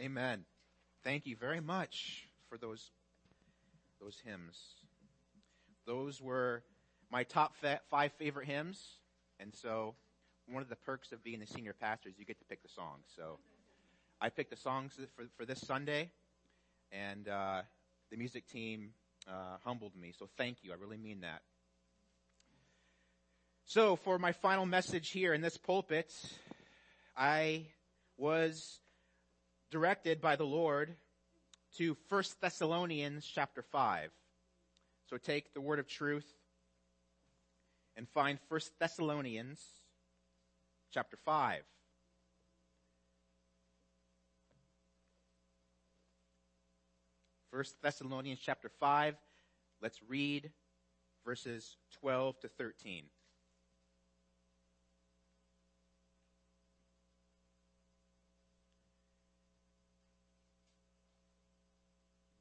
Amen. Thank you very much for those those hymns. Those were my top five favorite hymns, and so one of the perks of being the senior pastor is you get to pick the songs. So I picked the songs for for this Sunday, and uh, the music team uh, humbled me. So thank you. I really mean that. So for my final message here in this pulpit, I was directed by the Lord to 1 Thessalonians chapter 5. So take the word of truth and find 1 Thessalonians chapter 5. First Thessalonians chapter 5. Let's read verses 12 to 13.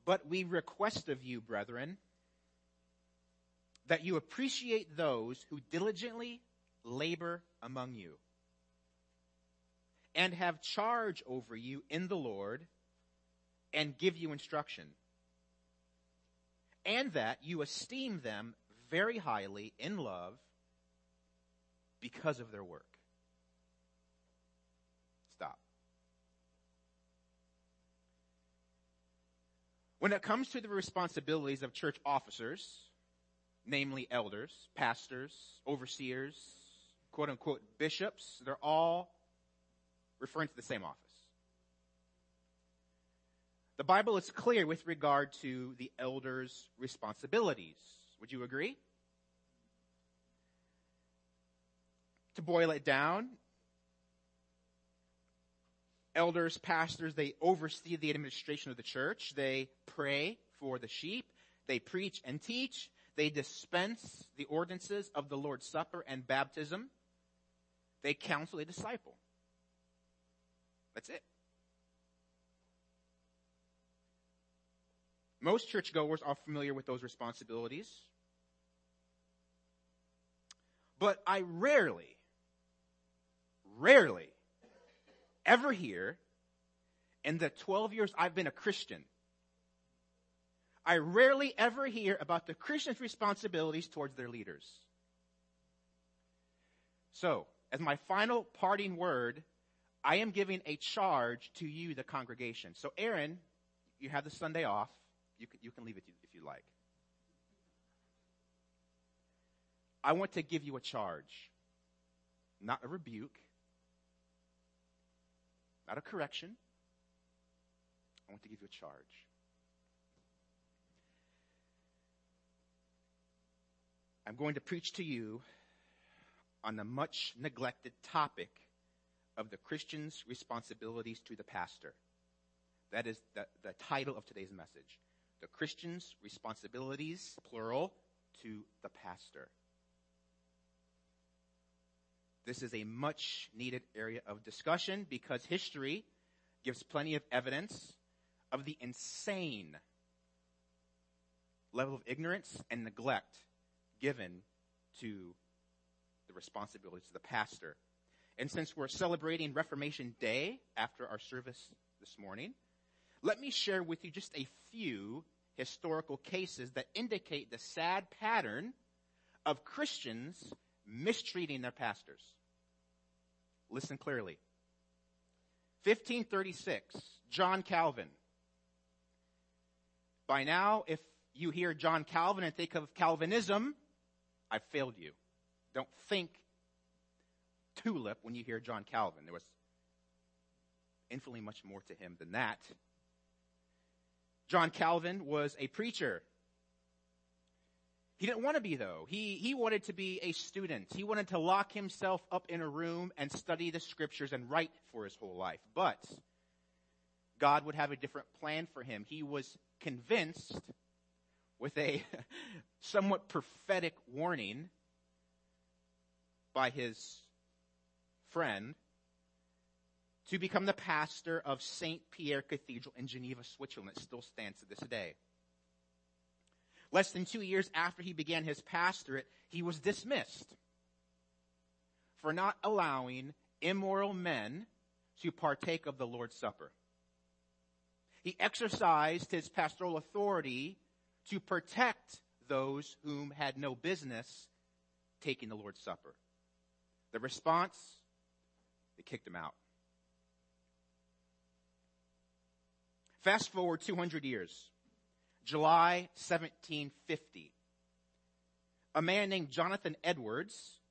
But we request of you, brethren, that you appreciate those who diligently labor among you and have charge over you in the Lord and give you instruction. And that you esteem them very highly in love because of their work. When it comes to the responsibilities of church officers, namely elders, pastors, overseers, quote unquote bishops, they're all referring to the same office. The Bible is clear with regard to the elders' responsibilities. Would you agree? To boil it down, elders, pastors, they oversee the administration of the church. They pray for the sheep. They preach and teach. They dispense the ordinances of the Lord's Supper and baptism. They counsel a disciple. That's it. Most churchgoers are familiar with those responsibilities. But I rarely, rarely ever hear in the 12 years I've been a Christian. I rarely ever hear about the Christian's responsibilities towards their leaders. So, as my final parting word, I am giving a charge to you, the congregation. So, Aaron, you have the Sunday off. You can, you can leave it if you like. I want to give you a charge, not a rebuke, not a correction. I want to give you a charge. I'm going to preach to you on the much neglected topic of the Christian's responsibilities to the pastor. That is the, the title of today's message. The Christian's responsibilities, plural, to the pastor. This is a much needed area of discussion because history gives plenty of evidence of the insane level of ignorance and neglect given to the responsibilities of the pastor. And since we're celebrating Reformation Day after our service this morning, let me share with you just a few historical cases that indicate the sad pattern of Christians mistreating their pastors. Listen clearly. 1536, John Calvin. By now, if you hear John Calvin and think of Calvinism, I've failed you. Don't think tulip when you hear John Calvin. There was infinitely much more to him than that. John Calvin was a preacher he didn't want to be though. He, he wanted to be a student. He wanted to lock himself up in a room and study the scriptures and write for his whole life. But God would have a different plan for him. He was convinced with a somewhat prophetic warning by his friend to become the pastor of St. Pierre Cathedral in Geneva, Switzerland. It still stands to this day. Less than two years after he began his pastorate, he was dismissed for not allowing immoral men to partake of the Lord's Supper. He exercised his pastoral authority to protect those whom had no business taking the Lord's Supper. The response, they kicked him out. Fast forward 200 years. July 1750. A man named Jonathan Edwards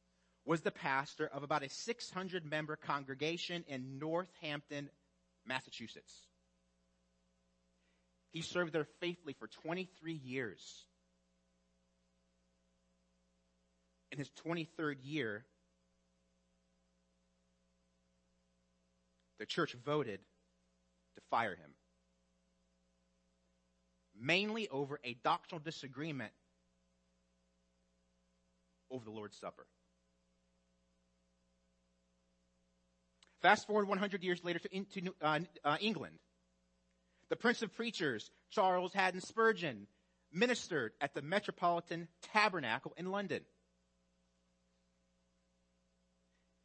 was the pastor of about a 600 member congregation in Northampton, Massachusetts. He served there faithfully for 23 years. In his 23rd year, the church voted to fire him. Mainly over a doctrinal disagreement over the Lord's Supper. Fast forward 100 years later to, uh, uh, England. The Prince of Preachers, Charles Haddon Spurgeon, ministered at the Metropolitan Tabernacle in London.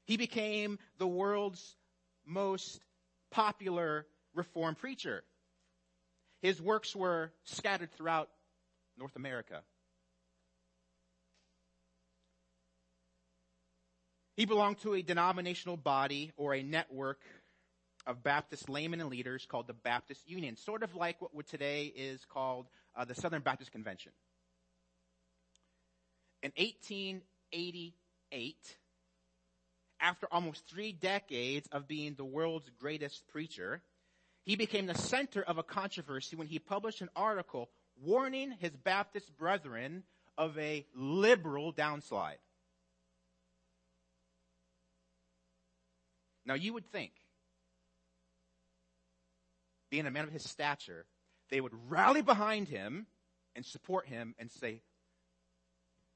He became the world's most popular Reformed preacher. His works were scattered throughout North America. He belonged to a denominational body or a network of Baptist laymen and leaders called the Baptist Union, sort of like what today is called uh, the Southern Baptist Convention. In 1888, after almost three decades of being the world's greatest preacher, he became the center of a controversy when he published an article warning his Baptist brethren of a liberal downslide. Now you would think, being a man of his stature, they would rally behind him and support him and say,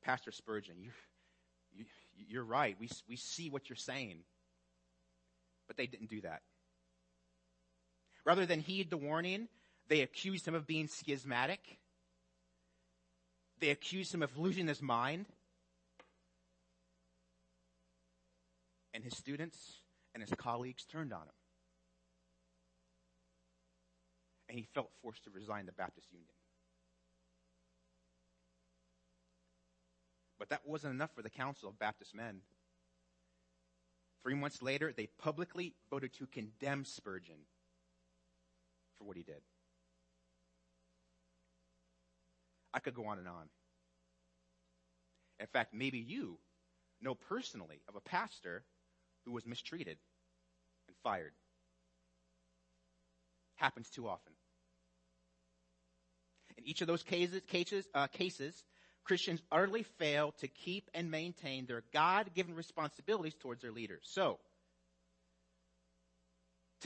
Pastor Spurgeon, you're, you, you're right. We, we see what you're saying. But they didn't do that. Rather than heed the warning, they accused him of being schismatic. They accused him of losing his mind. And his students and his colleagues turned on him. And he felt forced to resign the Baptist Union. But that wasn't enough for the Council of Baptist Men. Three months later, they publicly voted to condemn Spurgeon for what he did. I could go on and on. In fact, maybe you know personally of a pastor who was mistreated and fired. Happens too often. In each of those cases, cases, uh, cases, Christians utterly fail to keep and maintain their God-given responsibilities towards their leaders. So,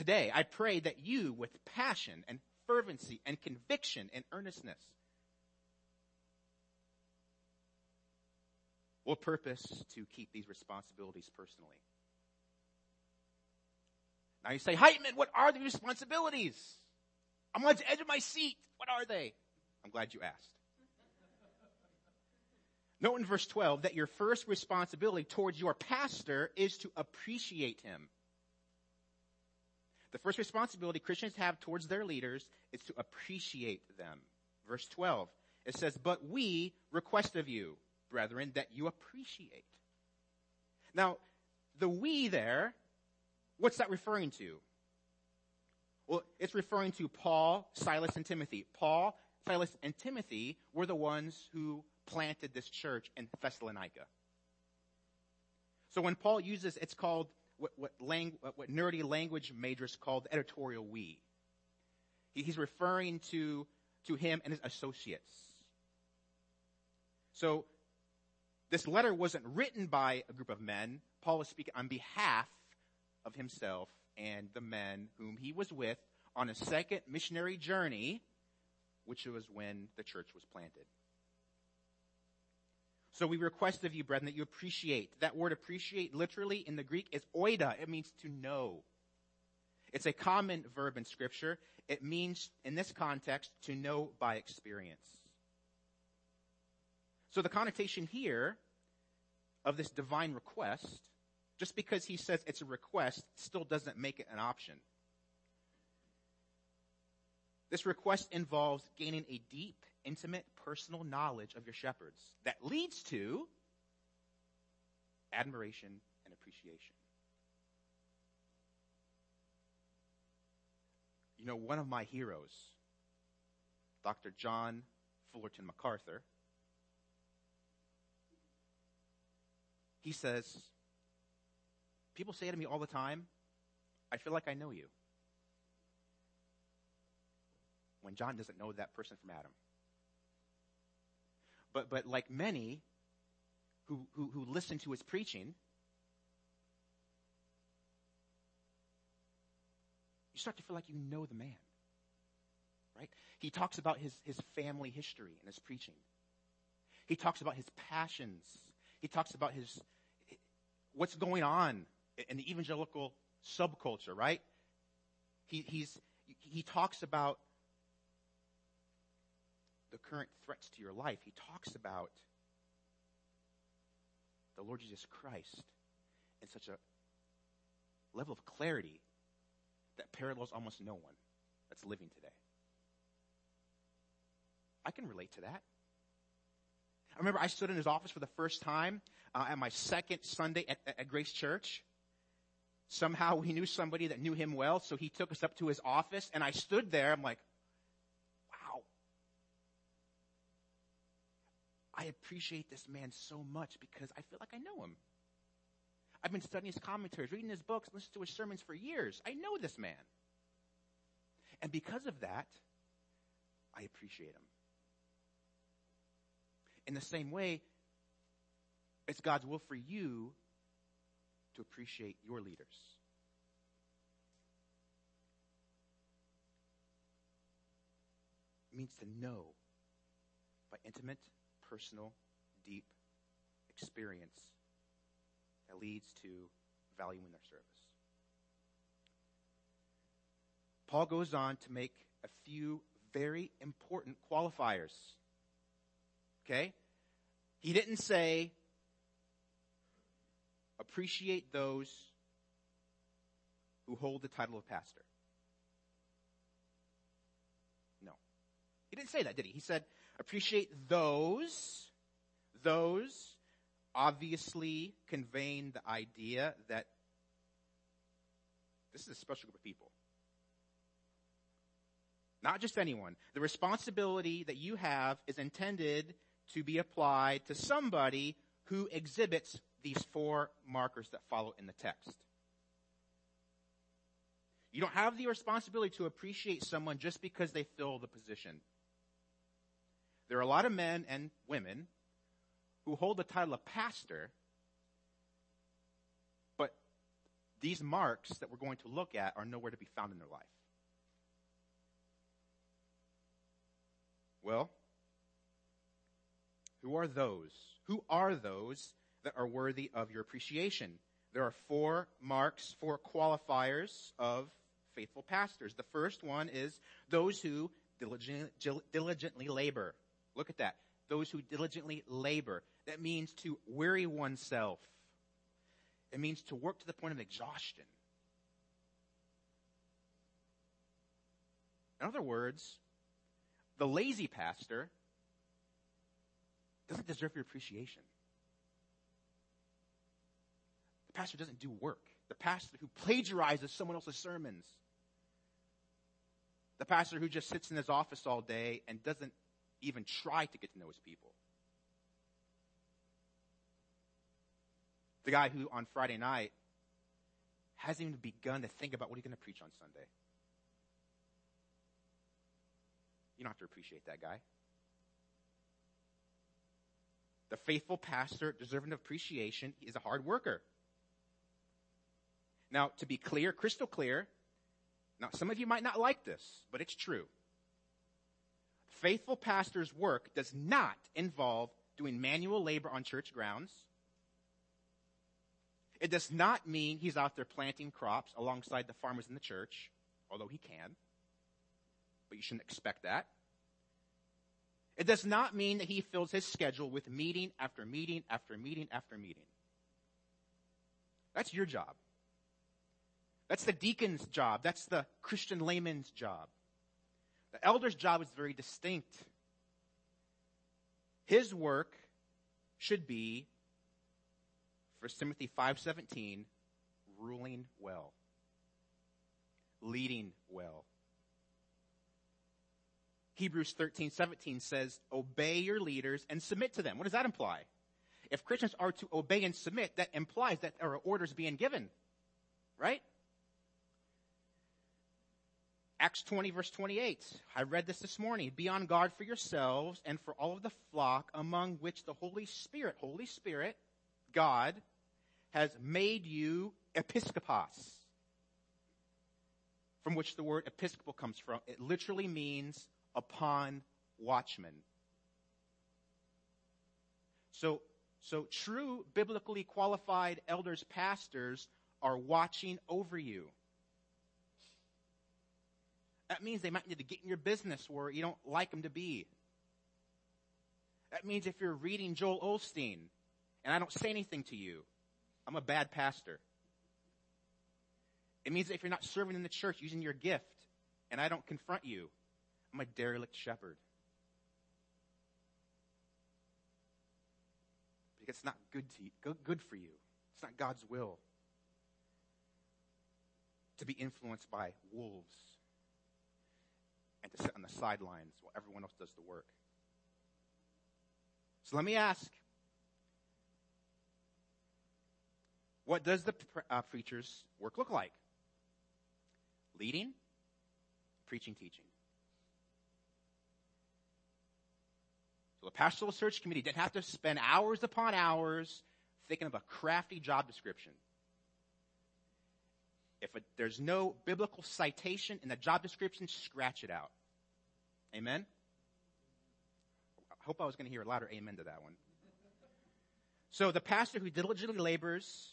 today I pray that you, with passion and fervency and conviction and earnestness, will purpose to keep these responsibilities personally. Now you say, Heitman, what are the responsibilities? I'm on the edge of my seat. What are they? I'm glad you asked. Note in verse 12 that your first responsibility towards your pastor is to appreciate him. The first responsibility Christians have towards their leaders is to appreciate them. Verse 12, it says, But we request of you, brethren, that you appreciate. Now, the we there What's that referring to? Well, it's referring to Paul, Silas, and Timothy. Paul, Silas, and Timothy were the ones who planted this church in Thessalonica. So when Paul uses, it's called what, what, lang, what nerdy language majors call the editorial we. He, he's referring to, to him and his associates. So this letter wasn't written by a group of men. Paul was speaking on behalf of himself and the men whom he was with on a second missionary journey, which was when the church was planted. So we request of you, brethren, that you appreciate. That word appreciate literally in the Greek is oida. It means to know. It's a common verb in scripture. It means, in this context, to know by experience. So the connotation here of this divine request just because he says it's a request still doesn't make it an option. This request involves gaining a deep, intimate, personal knowledge of your shepherds that leads to admiration and appreciation. You know, one of my heroes, Dr. John Fullerton MacArthur, he says, People say to me all the time, I feel like I know you. When John doesn't know that person from Adam. But, but like many who, who, who listen to his preaching, you start to feel like you know the man. Right? He talks about his, his family history in his preaching. He talks about his passions. He talks about his what's going on in the evangelical subculture, right? He, he's, he talks about the current threats to your life. He talks about the Lord Jesus Christ in such a level of clarity that parallels almost no one that's living today. I can relate to that. I remember I stood in his office for the first time uh, at my second Sunday at, at Grace Church. Somehow we knew somebody that knew him well, so he took us up to his office, and I stood there. I'm like, I appreciate this man so much because I feel like I know him. I've been studying his commentaries, reading his books, listening to his sermons for years. I know this man. And because of that, I appreciate him. In the same way, it's God's will for you to appreciate your leaders. It means to know by intimate, personal, deep experience that leads to valuing their service. Paul goes on to make a few very important qualifiers. Okay? He didn't say, appreciate those who hold the title of pastor. No. He didn't say that, did he? He said, appreciate those, those obviously conveying the idea that this is a special group of people. Not just anyone. The responsibility that you have is intended to be applied to somebody who exhibits these four markers that follow in the text. You don't have the responsibility to appreciate someone just because they fill the position. There are a lot of men and women who hold the title of pastor, but these marks that we're going to look at are nowhere to be found in their life. Well, who are those? Who are those that are worthy of your appreciation? There are four marks, four qualifiers of faithful pastors. The first one is those who diligently labor. Look at that. Those who diligently labor. That means to weary oneself. It means to work to the point of exhaustion. In other words, the lazy pastor doesn't deserve your appreciation. The pastor doesn't do work. The pastor who plagiarizes someone else's sermons. The pastor who just sits in his office all day and doesn't even try to get to know his people. The guy who on Friday night hasn't even begun to think about what he's going to preach on Sunday. You don't have to appreciate that guy. The faithful pastor, deserving of appreciation, is a hard worker. Now, to be clear, crystal clear, now some of you might not like this, but it's true. Faithful pastor's work does not involve doing manual labor on church grounds. It does not mean he's out there planting crops alongside the farmers in the church, although he can. But you shouldn't expect that. It does not mean that he fills his schedule with meeting after meeting after meeting after meeting. That's your job. That's the deacon's job. That's the Christian layman's job. The elder's job is very distinct. His work should be, 1 Timothy 5.17, ruling well. Leading well. Hebrews 13, 17 says, obey your leaders and submit to them. What does that imply? If Christians are to obey and submit, that implies that there are orders being given. Right? Acts 20 verse 28. I read this this morning. Be on guard for yourselves and for all of the flock among which the Holy Spirit, Holy Spirit, God, has made you episkopos. From which the word episcopal comes from. It literally means upon watchmen. So, so true biblically qualified elders, pastors are watching over you. That means they might need to get in your business where you don't like them to be. That means if you're reading Joel Osteen and I don't say anything to you, I'm a bad pastor. It means if you're not serving in the church using your gift and I don't confront you, I'm a derelict shepherd. Because it's not good to you, good for you. It's not God's will to be influenced by wolves and to sit on the sidelines while everyone else does the work. So let me ask, what does the uh, preacher's work look like? Leading, preaching, teaching. So the pastoral search committee didn't have to spend hours upon hours thinking of a crafty job description. If it, there's no biblical citation in the job description, scratch it out. Amen? I hope I was going to hear a louder amen to that one. So the pastor who diligently labors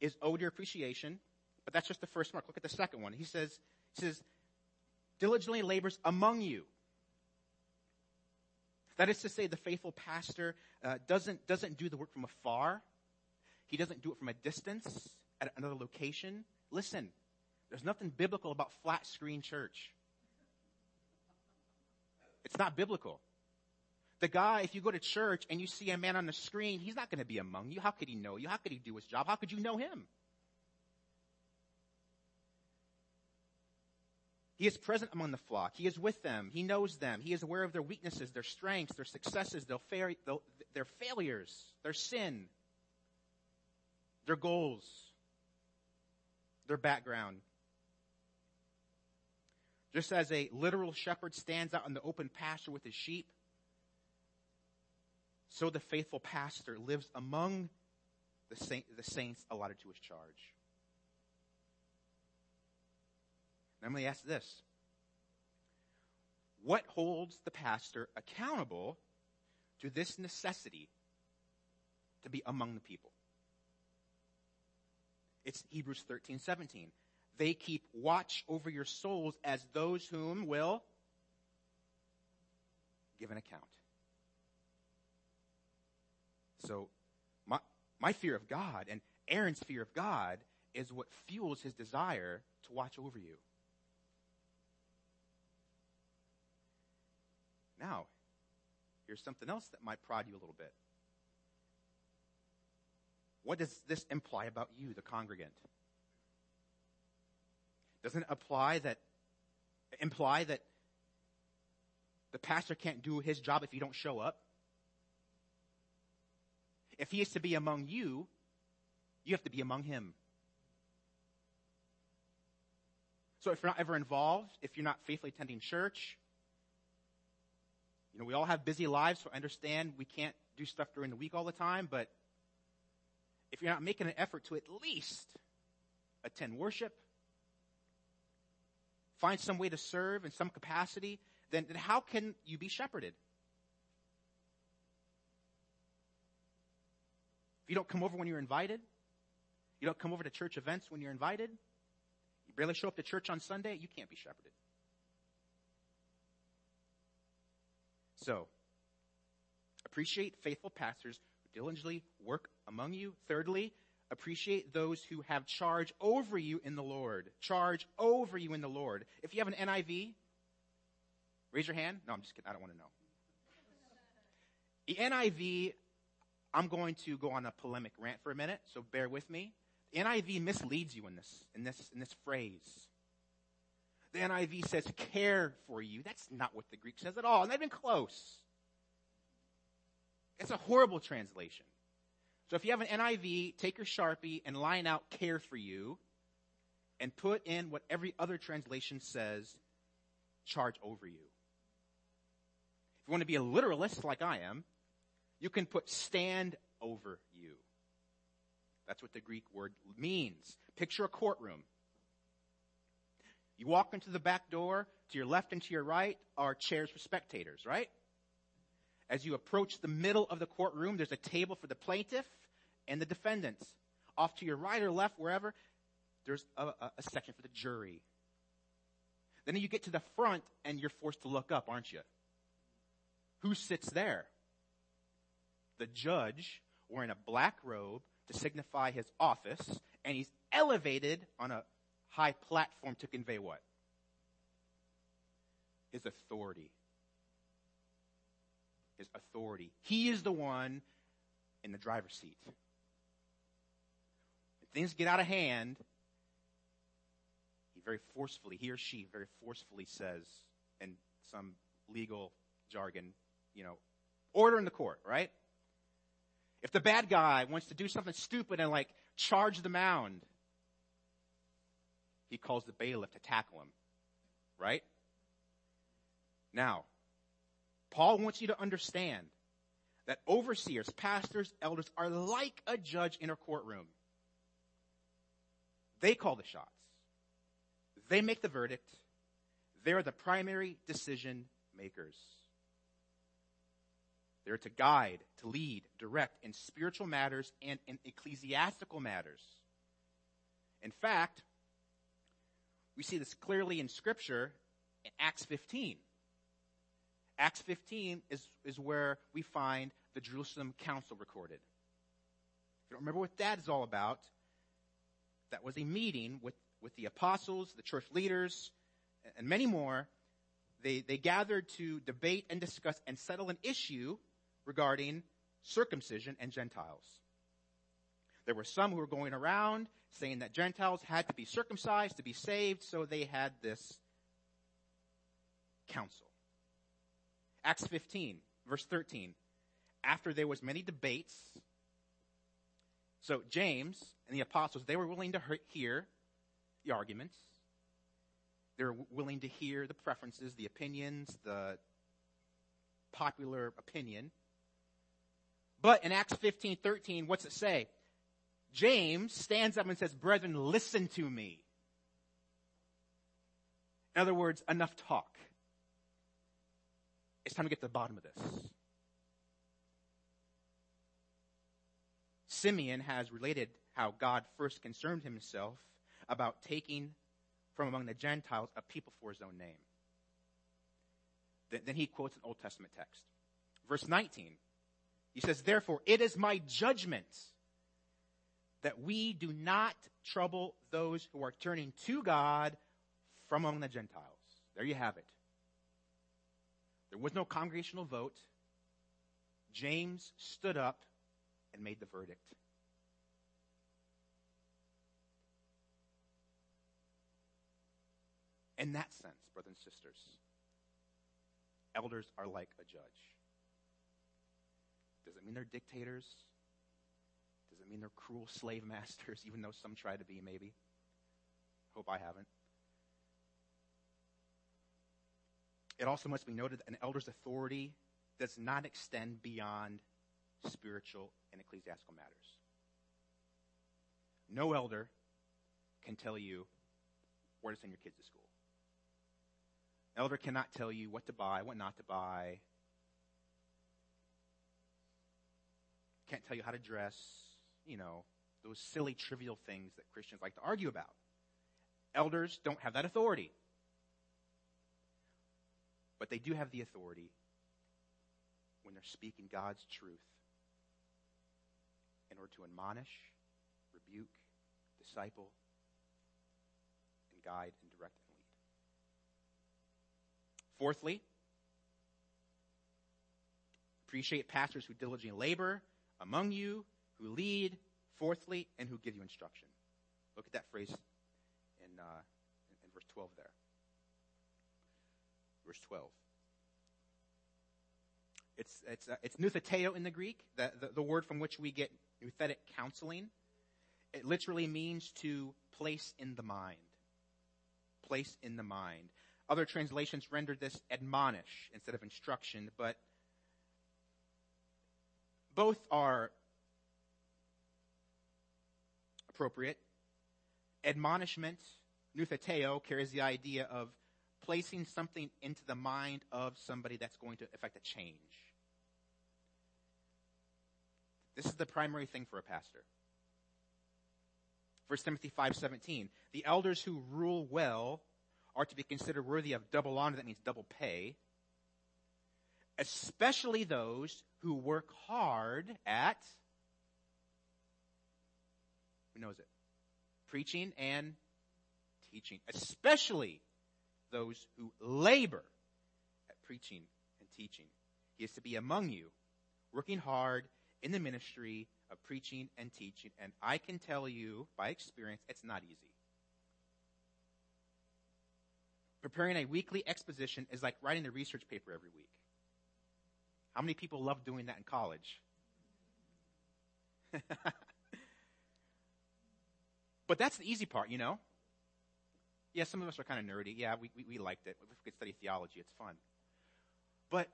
is owed your appreciation, but that's just the first mark. Look at the second one. He says, he says, diligently labors among you. That is to say, the faithful pastor uh, doesn't, doesn't do the work from afar. He doesn't do it from a distance at another location. Listen, there's nothing biblical about flat screen church. It's not biblical. The guy, if you go to church and you see a man on the screen, he's not going to be among you. How could he know you? How could he do his job? How could you know him? He is present among the flock. He is with them. He knows them. He is aware of their weaknesses, their strengths, their successes, their, their failures, their sin, their goals, their background. Just as a literal shepherd stands out in the open pasture with his sheep, so the faithful pastor lives among the, saint, the saints allotted to his charge. Now, let me ask this. What holds the pastor accountable to this necessity to be among the people? It's Hebrews 13, 17. They keep watch over your souls as those whom will give an account. So, my, my fear of God and Aaron's fear of God is what fuels his desire to watch over you. Now, here's something else that might prod you a little bit. What does this imply about you, the congregant? Doesn't it apply that, imply that the pastor can't do his job if you don't show up? If he is to be among you, you have to be among him. So if you're not ever involved, if you're not faithfully attending church, you know, we all have busy lives, so I understand we can't do stuff during the week all the time, but if you're not making an effort to at least attend worship, find some way to serve in some capacity, then, then how can you be shepherded? If you don't come over when you're invited, you don't come over to church events when you're invited, you barely show up to church on Sunday, you can't be shepherded. So, appreciate faithful pastors who diligently work among you. Thirdly, appreciate those who have charge over you in the Lord. Charge over you in the Lord. If you have an NIV, Raise your hand. No, I'm just kidding. I don't want to know. The NIV, I'm going to go on a polemic rant for a minute, so bear with me. The NIV misleads you in this, in this, in this phrase. The NIV says care for you. That's not what the Greek says at all. And not even close. It's a horrible translation. So if you have an NIV, take your Sharpie and line out care for you and put in what every other translation says charge over you. If you want to be a literalist like I am, you can put stand over you. That's what the Greek word means. Picture a courtroom. You walk into the back door, to your left and to your right are chairs for spectators, right? As you approach the middle of the courtroom, there's a table for the plaintiff and the defendants. Off to your right or left, wherever, there's a, a, a section for the jury. Then you get to the front and you're forced to look up, aren't you? Who sits there? The judge wearing a black robe to signify his office, and he's elevated on a high platform to convey what? His authority. His authority. He is the one in the driver's seat. If things get out of hand, he very forcefully, he or she very forcefully says in some legal jargon, you know, order in the court, right? If the bad guy wants to do something stupid and like charge the mound, he calls the bailiff to tackle him, right? Now, Paul wants you to understand that overseers, pastors, elders are like a judge in a courtroom. They call the shots. They make the verdict. They're the primary decision makers. They're to guide, to lead, direct in spiritual matters and in ecclesiastical matters. In fact, we see this clearly in Scripture in Acts 15. Acts 15 is, is where we find the Jerusalem Council recorded. If you don't remember what that is all about, that was a meeting with, with the apostles, the church leaders, and many more. They, they gathered to debate and discuss and settle an issue regarding circumcision and Gentiles. There were some who were going around saying that Gentiles had to be circumcised to be saved, so they had this council. Acts 15, verse 13. After there was many debates, so James and the apostles, they were willing to hear the arguments. They were willing to hear the preferences, the opinions, the popular opinion. But in Acts 15, 13, what's it say? James stands up and says, brethren, listen to me. In other words, enough talk. It's time to get to the bottom of this. Simeon has related how God first concerned himself about taking from among the Gentiles a people for his own name. Then, he quotes an Old Testament text. Verse 19. He says, therefore, it is my judgment that we do not trouble those who are turning to God from among the Gentiles. There you have it. There was no congregational vote. James stood up and made the verdict. In that sense, brothers and sisters, elders are like a judge. Does it mean they're dictators? Does it mean they're cruel slave masters, even though some try to be, maybe? Hope I haven't. It also must be noted that an elder's authority does not extend beyond spiritual and ecclesiastical matters. No elder can tell you where to send your kids to school. Elder cannot tell you what to buy, what not to buy. Can't tell you how to dress, you know, those silly, trivial things that Christians like to argue about. Elders don't have that authority. But they do have the authority when they're speaking God's truth in order to admonish, rebuke, disciple, and guide and direct and lead. Fourthly, Appreciate pastors who diligently labor among you, who lead, fourthly, and who give you instruction. Look at that phrase in, uh, in verse 12 there. Verse 12. It's, it's, uh, it's nutheteo in the Greek, the, the, the word from which we get nouthetic counseling. It literally means to place in the mind. Place in the mind. Other translations render this admonish instead of instruction, but both are appropriate. Admonishment, nutheteo, carries the idea of placing something into the mind of somebody that's going to affect a change. This is the primary thing for a pastor. 1 Timothy 5:17. The elders who rule well are to be considered worthy of double honor, that means double pay, especially those who work hard at who knows it? Preaching and teaching, especially those who labor at preaching and teaching. He is to be among you, working hard in the ministry of preaching and teaching. And I can tell you by experience, it's not easy. Preparing a weekly exposition is like writing a research paper every week. How many people love doing that in college? but that's the easy part, you know? Yeah, some of us are kind of nerdy. Yeah, we, we, we liked it. If we could study theology, it's fun. But,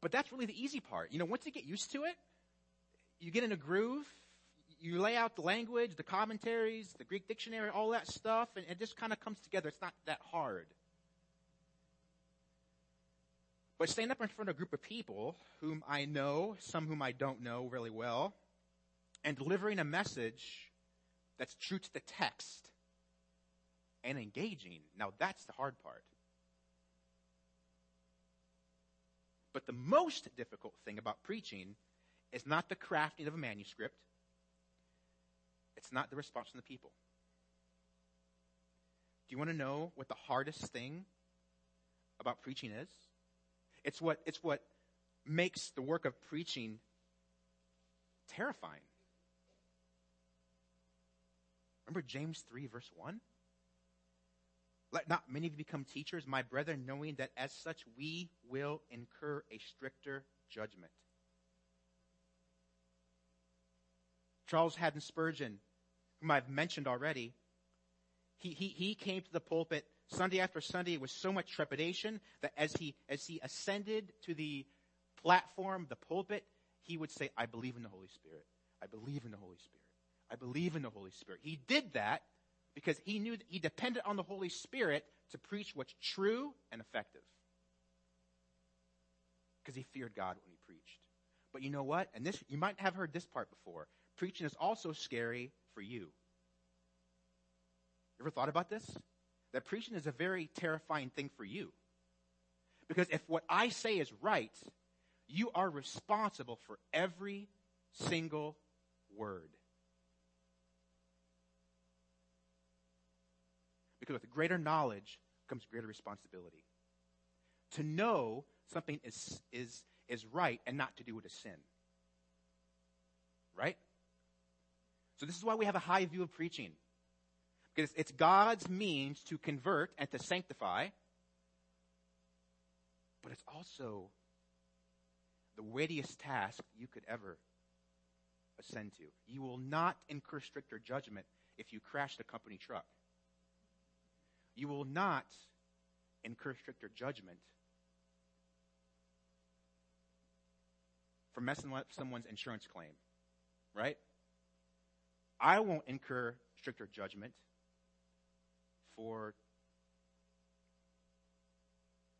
but that's really the easy part. You know, once you get used to it, you get in a groove, you lay out the language, the commentaries, the Greek dictionary, all that stuff, and it just kind of comes together. It's not that hard. But standing up in front of a group of people whom I know, some whom I don't know really well, and delivering a message that's true to the text and engaging, now that's the hard part. But the most difficult thing about preaching is not the crafting of a manuscript. It's not the response from the people. Do you want to know what the hardest thing about preaching is? It's what, it's what makes the work of preaching terrifying. Remember James 3 verse 1? Let not many of you become teachers, my brethren, knowing that as such we will incur a stricter judgment. Charles Haddon Spurgeon, whom I've mentioned already, he, he, he came to the pulpit Sunday after Sunday with so much trepidation that as he, as he ascended to the platform, the pulpit, he would say, I believe in the Holy Spirit. I believe in the Holy Spirit. I believe in the Holy Spirit. He did that because he knew that he depended on the Holy Spirit to preach what's true and effective. Because he feared God when he preached. But you know what? And this, you might have heard this part before. Preaching is also scary for you. You ever thought about this? That preaching is a very terrifying thing for you. Because if what I say is right, you are responsible for every single word. Because with greater knowledge comes greater responsibility. To know something is, is, is right and not to do it is sin. Right? So this is why we have a high view of preaching. Because it's God's means to convert and to sanctify. But it's also the weightiest task you could ever ascend to. You will not incur stricter judgment if you crash the company truck you will not incur stricter judgment for messing up someone's insurance claim, right? I won't incur stricter judgment for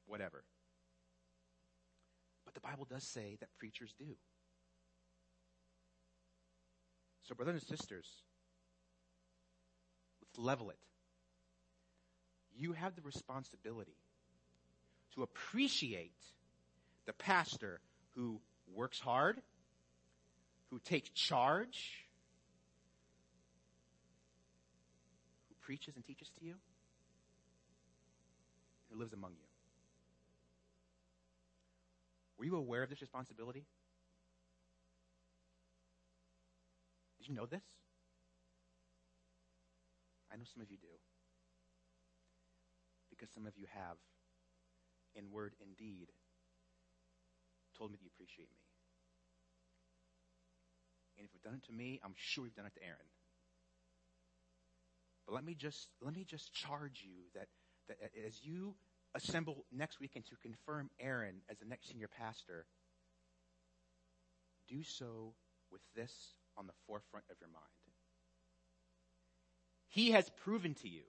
whatever. But the Bible does say that preachers do. So, brothers and sisters, let's level it you have the responsibility to appreciate the pastor who works hard, who takes charge, who preaches and teaches to you, who lives among you. Were you aware of this responsibility? Did you know this? I know some of you do. Because some of you have, in word and deed, told me that you appreciate me. And if you've done it to me, I'm sure you've done it to Aaron. But let me just let me just charge you that, that as you assemble next weekend to confirm Aaron as the next senior pastor, do so with this on the forefront of your mind. He has proven to you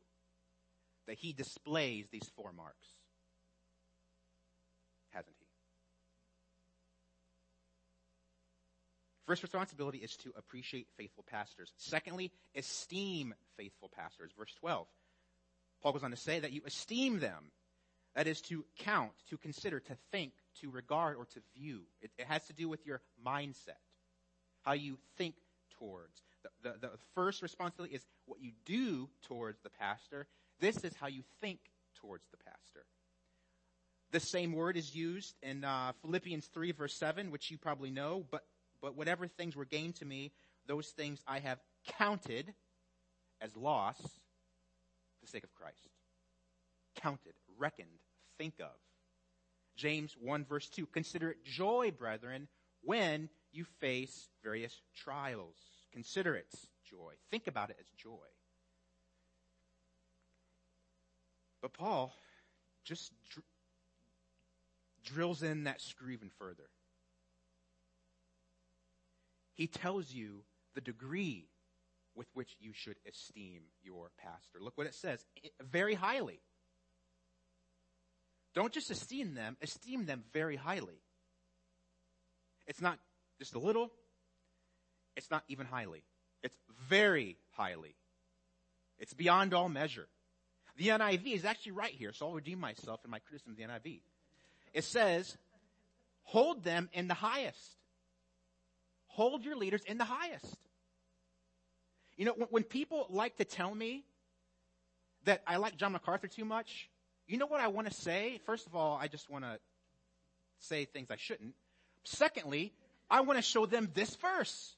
that he displays these four marks. Hasn't he? First responsibility is to appreciate faithful pastors. Secondly, esteem faithful pastors. Verse 12. Paul goes on to say that you esteem them. That is to count, to consider, to think, to regard, or to view. It, it has to do with your mindset, how you think towards. The, the, the first responsibility is what you do towards the pastor. This is how you think towards the pastor. The same word is used in uh, Philippians 3, verse 7, which you probably know, but but whatever things were gained to me, those things I have counted as loss for the sake of Christ. Counted, reckoned, think of. James 1 verse 2. Consider it joy, brethren, when you face various trials. Consider it joy. Think about it as joy. But Paul just dr- drills in that screw even further he tells you the degree with which you should esteem your pastor. Look what it says very highly. Don't just esteem them, esteem them very highly. It's not just a little, it's not even highly. It's very highly. It's beyond all measure. The NIV is actually right here, so I'll redeem myself in my criticism of the NIV. It says, hold them in the highest. Hold your leaders in the highest. You know, when, when people like to tell me that I like John MacArthur too much, you know what I want to say? First of all, I just want to say things I shouldn't. Secondly, I want to show them this verse.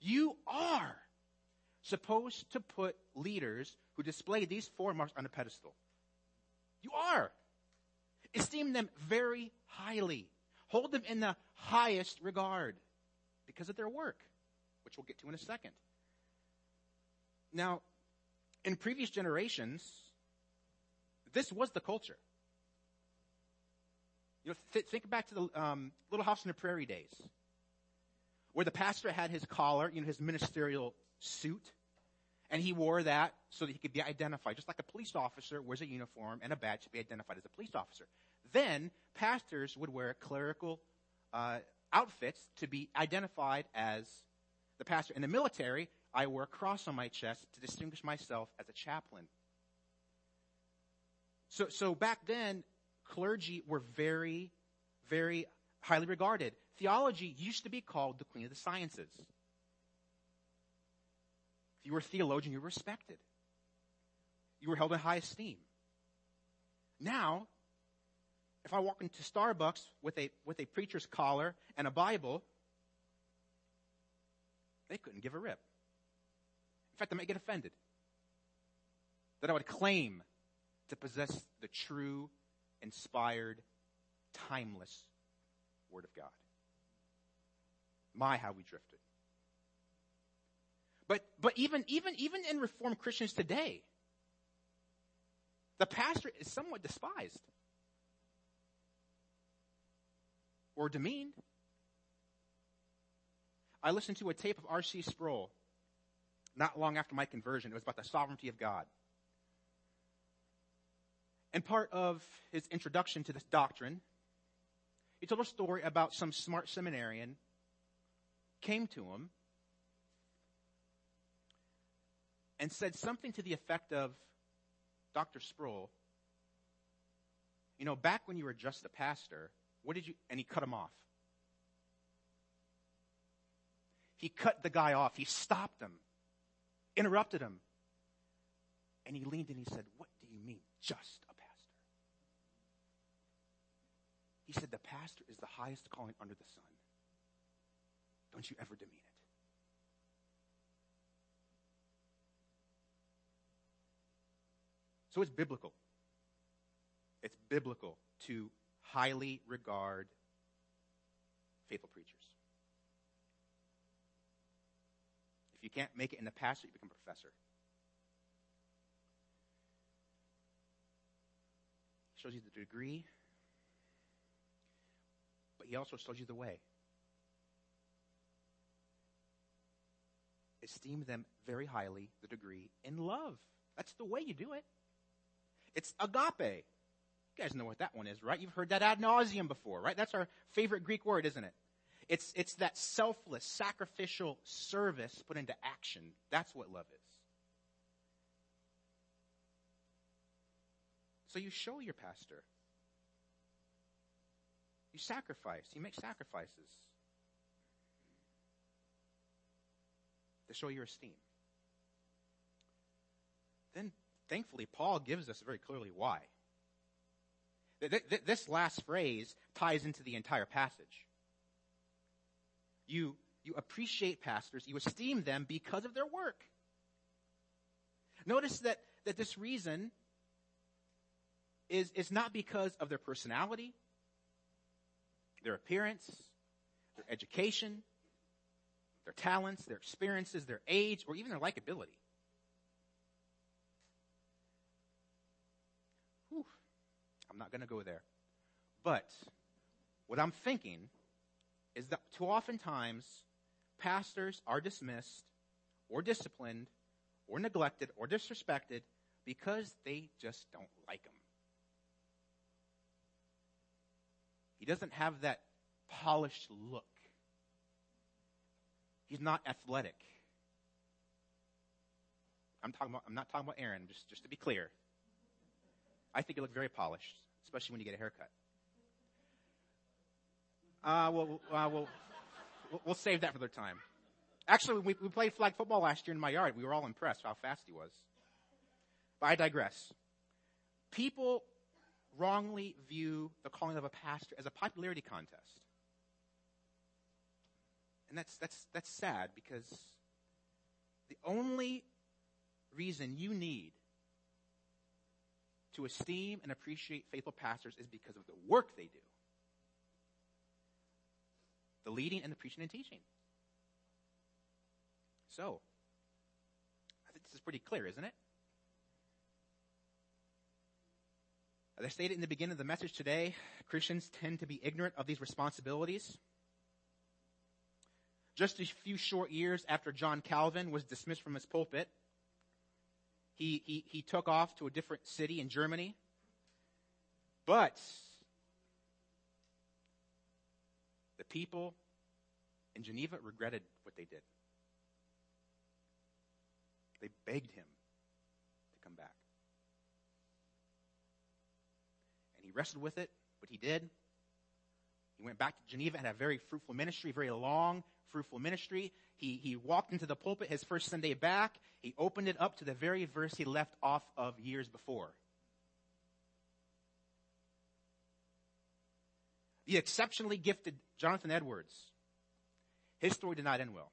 You are supposed to put leaders who display these four marks on a pedestal. You are. Esteem them very highly. Hold them in the highest regard because of their work, which we'll get to in a second. Now, in previous generations, this was the culture. You know, th- think back to the um, Little House on the Prairie days, where the pastor had his collar, you know, his ministerial suit, and he wore that so that he could be identified, just like a police officer wears a uniform and a badge to be identified as a police officer. Then pastors would wear clerical uh, outfits to be identified as the pastor. In the military, I wore a cross on my chest to distinguish myself as a chaplain. So, so back then, clergy were very, very highly regarded. Theology used to be called the queen of the sciences. If you were a theologian, you were respected. You were held in high esteem. Now, if I walk into Starbucks with a, with a preacher's collar and a Bible, they couldn't give a rip. In fact, they might get offended that I would claim to possess the true, inspired, timeless Word of God. My, how we drifted. But, but even, even, even in Reformed Christians today, the pastor is somewhat despised. or demeaned. I listened to a tape of R.C. Sproul not long after my conversion. It was about the sovereignty of God. And part of his introduction to this doctrine, he told a story about some smart seminarian came to him and said something to the effect of, Dr. Sproul, you know, back when you were just a pastor, what did you, and he cut him off. He cut the guy off. He stopped him, interrupted him. And he leaned and he said, What do you mean, just a pastor? He said, The pastor is the highest calling under the sun. Don't you ever demean it. So it's biblical. It's biblical to highly regard faithful preachers. If you can't make it in the pastor, you become a professor. Shows you the degree, but he also shows you the way. Esteem them very highly, the degree, in love. That's the way you do it. It's agape. You guys know what that one is, right? You've heard that ad nauseum before, right? That's our favorite Greek word, isn't it? It's, it's that selfless, sacrificial service put into action. That's what love is. So you show your pastor. You sacrifice. You make sacrifices to show your esteem. Then, thankfully, Paul gives us very clearly why. This last phrase ties into the entire passage. You, you appreciate pastors, you esteem them because of their work. Notice that, that this reason is, is not because of their personality, their appearance, their education, their talents, their experiences, their age, or even their likability. I'm not going to go there. But what I'm thinking is that too oftentimes pastors are dismissed or disciplined or neglected or disrespected because they just don't like him. He doesn't have that polished look. He's not athletic. I'm talking about, I'm not talking about Aaron, just, just to be clear. I think you look very polished, especially when you get a haircut. Uh, well, uh, we'll, we'll save that for the time. Actually, we, we played flag football last year in my yard. We were all impressed how fast he was. But I digress. People wrongly view the calling of a pastor as a popularity contest. And that's, that's, that's sad because the only reason you need to esteem and appreciate faithful pastors is because of the work they do the leading and the preaching and teaching. So, I think this is pretty clear, isn't it? As I stated in the beginning of the message today, Christians tend to be ignorant of these responsibilities. Just a few short years after John Calvin was dismissed from his pulpit, he, he, he took off to a different city in Germany. But the people in Geneva regretted what they did. They begged him to come back. And he wrestled with it, but he did. He went back to Geneva and had a very fruitful ministry, very long, fruitful ministry. He, he walked into the pulpit his first Sunday back. He opened it up to the very verse he left off of years before. The exceptionally gifted Jonathan Edwards his story did not end well.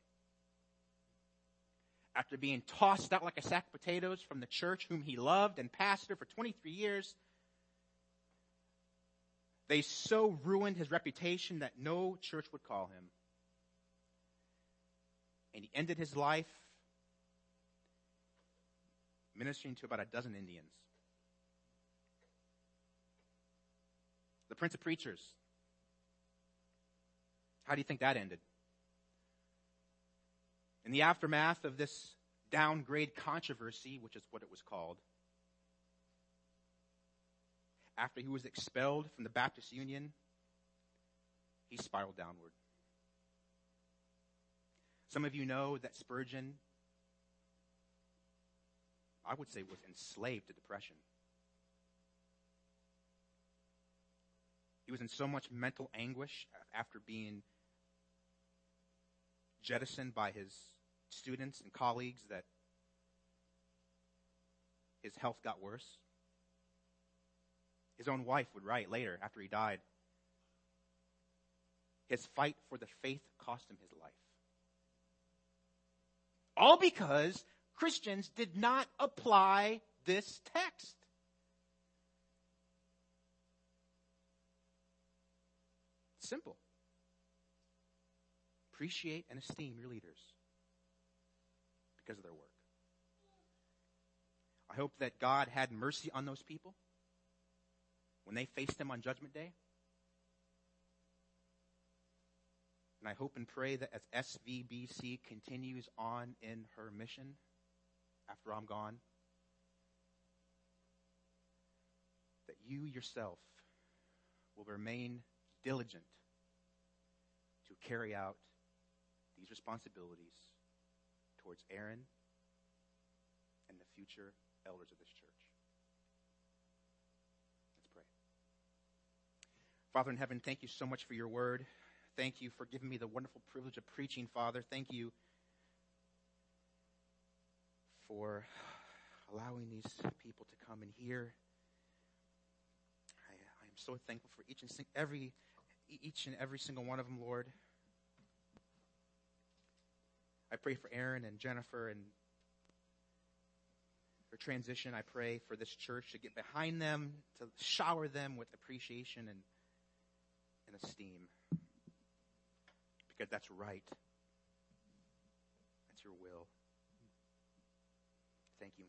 After being tossed out like a sack of potatoes from the church whom he loved and pastored for 23 years, they so ruined his reputation that no church would call him. And he ended his life ministering to about a dozen Indians. The Prince of Preachers. How do you think that ended? In the aftermath of this downgrade controversy, which is what it was called, after he was expelled from the Baptist Union, he spiraled downward. Some of you know that Spurgeon, I would say, was enslaved to depression. He was in so much mental anguish after being jettisoned by his students and colleagues that his health got worse. His own wife would write later after he died, His fight for the faith cost him his life. All because Christians did not apply this text. Simple. Appreciate and esteem your leaders because of their work. I hope that God had mercy on those people when they faced him on Judgment Day. And I hope and pray that as SVBC continues on in her mission after I'm gone, that you yourself will remain diligent to carry out these responsibilities towards Aaron and the future elders of this church. Let's pray. Father in heaven, thank you so much for your word. Thank you for giving me the wonderful privilege of preaching, Father. Thank you for allowing these people to come and hear. I, I am so thankful for each and every each and every single one of them, Lord. I pray for Aaron and Jennifer and their transition. I pray for this church to get behind them, to shower them with appreciation and, and esteem that's right. That's your will. Thank you